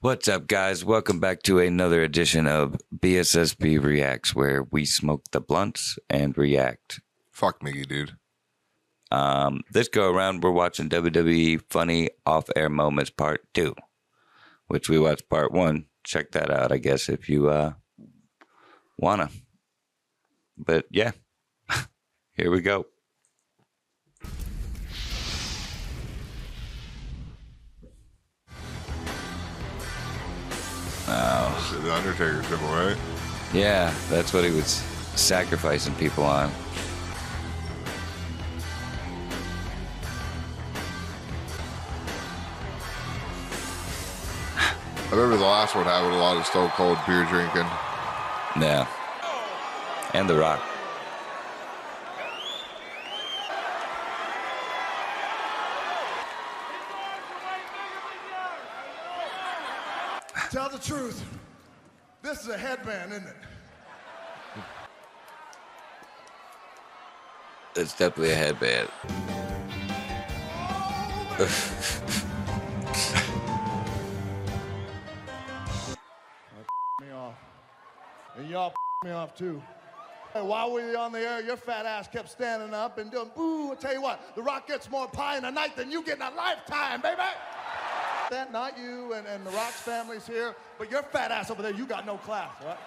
What's up, guys? Welcome back to another edition of BSSB Reacts, where we smoke the blunts and react. Fuck Miggy, dude. Um, this go around, we're watching WWE Funny Off Air Moments Part 2, which we watched Part 1. Check that out, I guess, if you uh, wanna. But yeah, here we go. Shit, The Undertaker symbol, right? Yeah, that's what he was sacrificing people on. I remember the last one having a lot of Stone Cold beer drinking. Yeah. And The Rock. Tell the truth. This is a headband, isn't it? It's definitely a headband. Me off. And y'all me off too. Hey, while we were on the air, your fat ass kept standing up and doing boo. I tell you what, The Rock gets more pie in a night than you get in a lifetime, baby. That not you and, and The Rock's family's here, but your fat ass over there, you got no class, right?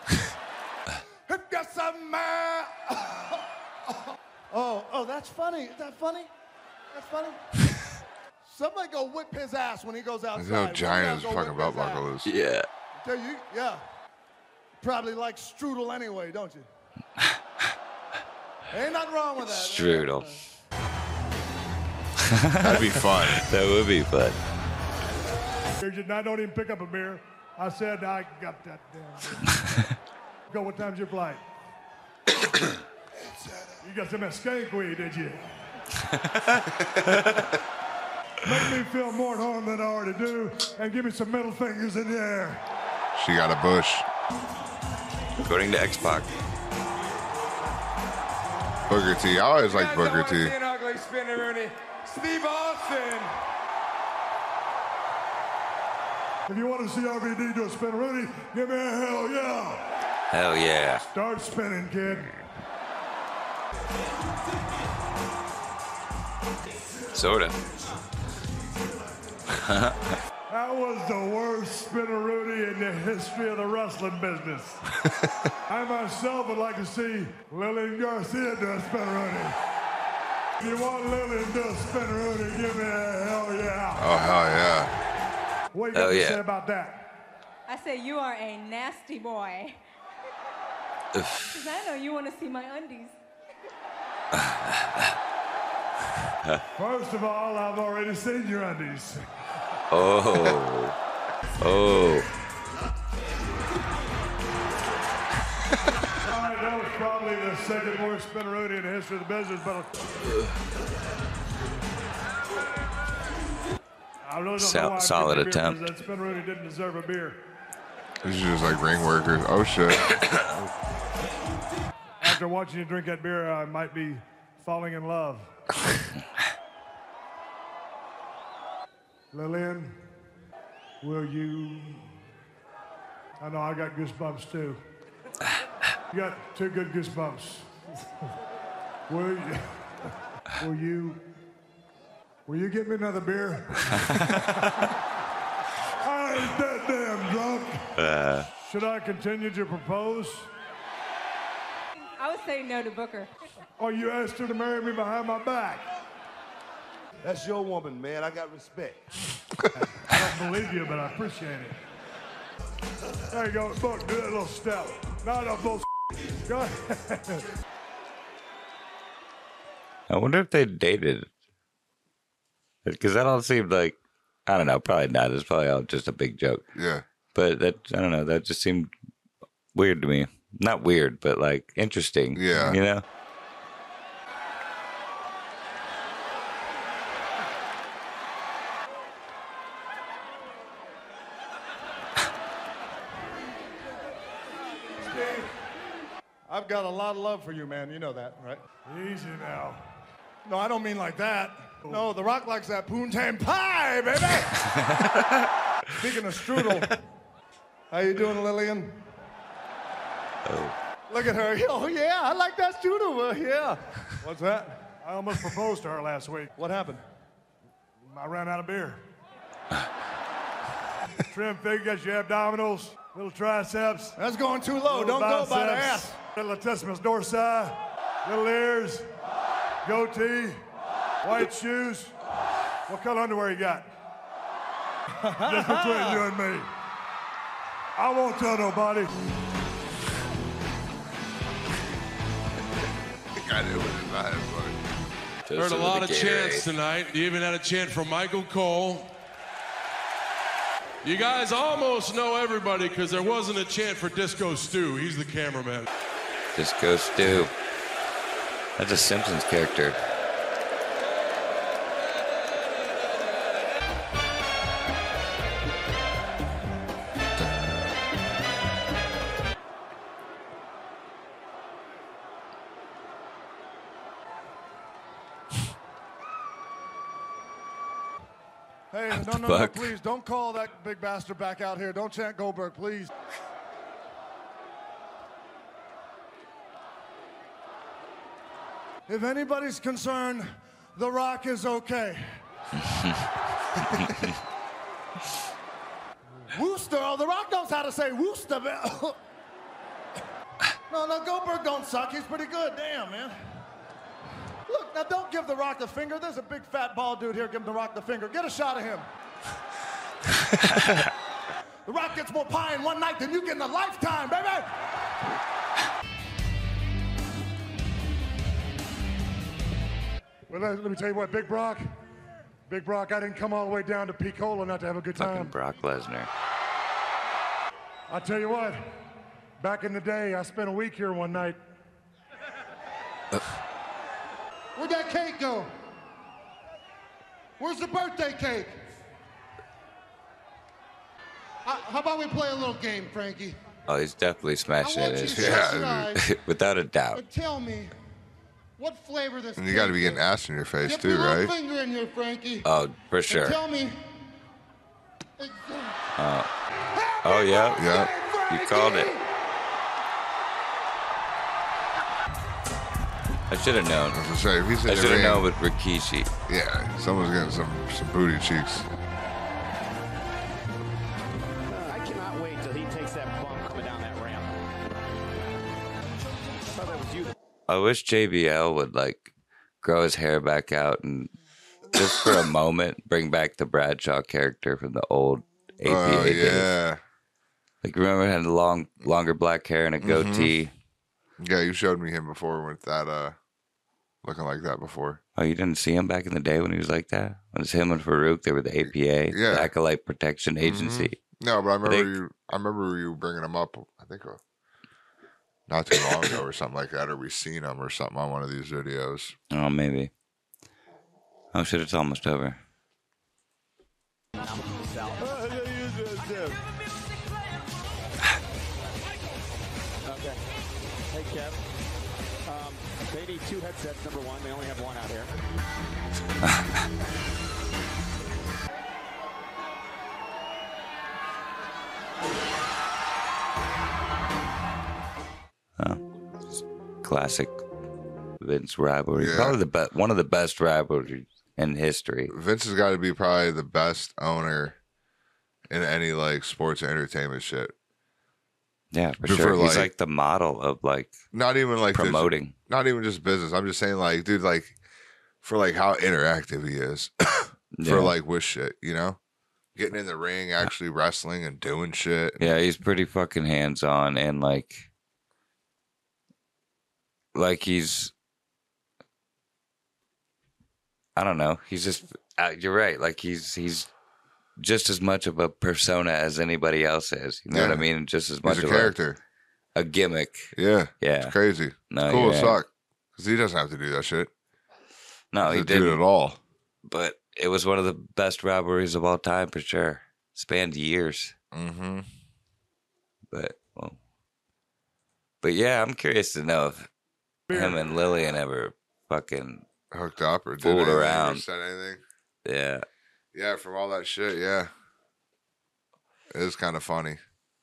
Hip get some man. oh, oh, that's funny. Is that funny? That's funny. Somebody go whip his ass when he goes outside. That's how One guy giant his fucking belt buckle is. Yeah. Tell you, yeah. Probably like strudel anyway, don't you? Ain't nothing wrong with that. Strudel. That'd be fun. That would be fun. And I don't even pick up a beer. I said I got that damn beer. Go, what time's your flight? you got some of that weed, did you? Make me feel more at home than I already do, and give me some middle fingers in the air. She got a bush. According to X Pac. Booker T. I always like Booker T. Ugly spinneroonie. Steve Austin. If you want to see RVD do a spinneroonie, give me a hell yeah. Hell yeah. Start spinning, kid. Sorta. That was the worst spinneroonie in the history of the wrestling business. I myself would like to see Lillian Garcia do a spinneroonie. If you want Lillian to do a spinneroonie, give me a hell yeah. Oh, hell yeah. What you got Hell to yeah. say about that? I say you are a nasty boy. Because I know you want to see my undies. First of all, I've already seen your undies. Oh. Oh. All right, that was probably the second worst spinneroonie in the history of the business, but I really don't Sol- know why I solid attempt. the beer, attempt. 'cause That didn't deserve a beer. This is just like ring workers. Oh, shit. After watching you drink that beer, I might be falling in love. Lillian, will you? I know I got goosebumps too. You got two good goosebumps. will you? Will you? Will you get me another beer? I ain't that damn drunk. Uh. Should I continue to propose? I would say no to Booker. Or you asked her to marry me behind my back? That's your woman, man. I got respect. I don't believe you, but I appreciate it. There you go. Look, do that little step. No, no, bull. Go ahead. I wonder if they dated. Because that all seemed like, I don't know, probably not. It's probably all just a big joke. Yeah. But that, I don't know, that just seemed weird to me. Not weird, but like interesting. Yeah. You know? I've got a lot of love for you, man. You know that, right? Easy now. No, I don't mean like that. No, The Rock likes that poontang pie, baby. Speaking of strudel, how you doing, Lillian? Oh. Look at her. Oh yeah, I like that strudel. Uh, yeah. What's that? I almost proposed to her last week. What happened? I ran out of beer. Trim figures, your abdominals, little triceps. That's going too low. Don't go by the ass. Little latissimus dorsi, little ears, goatee, white shoes. What color underwear you got? Just between you and me. I won't tell nobody. I knew it was not funny. Heard a lot of chants tonight. You even had a chant from Michael Cole. You guys almost know everybody because there wasn't a chant for Disco Stew. He's the cameraman. Disco Stew. That's a Simpsons character. Hey, no, no, no, please don't call that big bastard back out here. Don't chant Goldberg, please. If anybody's concerned, The Rock is okay. Worcester, oh, The Rock knows how to say Worcester. no, no, Goldberg don't suck. He's pretty good. Damn, man. Look, now don't give The Rock the finger. There's a big fat bald dude here giving The Rock the finger. Get a shot of him. the Rock gets more pie in one night than you get in a lifetime, baby. Well, let, let me tell you what, Big Brock. Big Brock, I didn't come all the way down to Picola not to have a good time. Fucking time. Brock Lesnar. I tell you what, back in the day, I spent a week here one night. Uh, Where'd that cake go? Where's the birthday cake? How, how about we play a little game, Frankie? Oh, he's definitely smashing I it. want you to his shut face. your eyes Without a doubt. and tell me what flavor this And you got to be getting is. ass in your face Dip too, your little right? finger in here, Frankie. Oh, for and sure. tell me. Oh, yeah. Yeah. You called it. I should have known. I was gonna say if he's in I should have known with Rikishi. yeah, someone's getting some some booty cheeks. I cannot wait till he takes that bump coming down that ramp. I thought that was you. I wish JBL would like grow his hair back out and just for a moment bring back the Bradshaw character from the old APA Oh days. yeah, Like remember he had the long, longer black hair and a goatee. yeah. You showed me him before with that uh, looking like that before. Oh, you didn't see him back in the day when he was like that? When it was him and Faarooq, they were the APA, Yeah. the Acolyte Protection Agency. No, but I remember think- you. I remember you bringing him up. I think uh, not too long ago or something like that, or we seen him or something on one of these videos. Oh, maybe. Oh shit, it's almost over. They need two headsets, number one. They only have one out here. Oh. Classic Vince rivalry. Yeah. Probably the best, one of the best rivalries in history. Vince has got to be probably the best owner in any like sports entertainment shit. Yeah, for For, sure. He's like- like the model of like Not even like this- promoting. Not even just business. I'm just saying, like, dude, like, for like how interactive he is Yeah. for like with shit, you know, getting in the ring, actually wrestling and doing shit. Yeah, he's pretty fucking hands on and like like he's I don't know. He's just uh, you're right. Like he's he's just as much of a persona as anybody else is. You know what I mean? Just as much He's a of character. a, a gimmick. Yeah, Yeah. it's crazy. No, cool you're as right. fuck because he doesn't have to do that shit. No, he Doesn't do it didn't. at all. But it was one of the best rivalries of all time for sure. Spanned years. Mm-hmm. But well, but yeah, I'm curious to know if him and Lillian ever fucking Hooked up or did Fooled anything or around. said anything. yeah. Yeah, from all that shit. Yeah, It is kind of funny.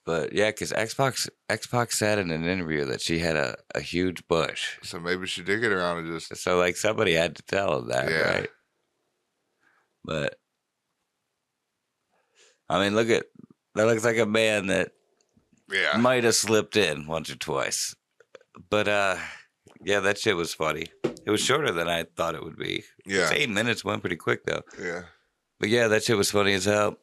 But yeah, because X Pac Xbox said in an interview that she had a, a huge bush. So maybe she did get around and just So like somebody had to tell him that, Yeah. right? But I mean, look at that looks like a man that yeah. might have slipped in once or twice. But uh yeah, that shit was funny. It was shorter than I thought it would be. Yeah. It's eight minutes went pretty quick though. Yeah. But yeah, that shit was funny as hell.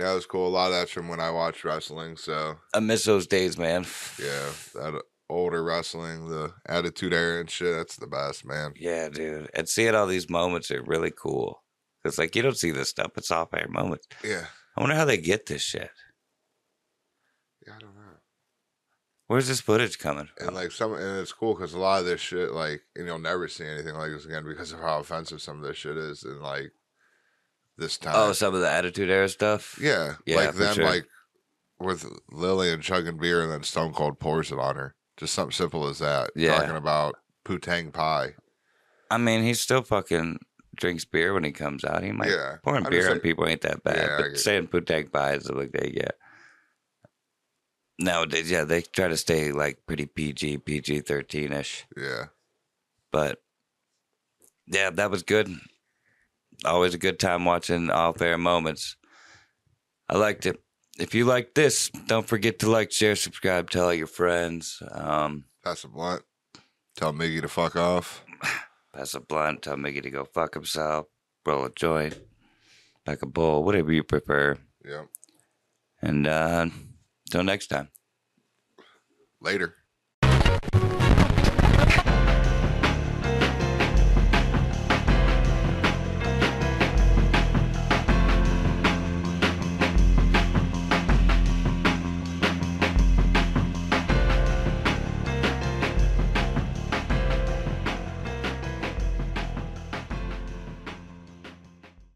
Yeah, it was cool. A lot of that's from when I watched wrestling. So I miss those days, man. yeah, that older wrestling, the attitude era and shit. That's the best, man. Yeah, dude. And seeing all these moments are really cool. It's like you don't see this stuff. It's off air moments. Yeah. I wonder how they get this shit. Yeah, I don't know. Where's this footage coming from? And like some, and it's cool because a lot of this shit, like, and you'll never see anything like this again because of how offensive some of this shit is. And like this oh, time, Oh, some of the Attitude Era stuff. yeah, Yeah, like them, sure. like with Lillian chugging beer, and then Stone Cold pours it on her. Just something simple as that. Yeah. talking about putang pie. I mean, he still fucking drinks beer when he comes out. He might Yeah. pouring I'm beer on people ain't that bad. Yeah, but saying putang pie is a like that, yeah. Nowadays, yeah, they try to stay like pretty PG, PG thirteen ish. Yeah, But yeah, that was good. Always a good time watching off air moments. I liked it. If you like this, don't forget to like, share, subscribe, tell all your friends. Um, pass a blunt. Tell Miggy to fuck off. pass a blunt, tell Miggy to go fuck himself, roll a joint, like a bowl, whatever you prefer. Yep. And uh, until next time. Later.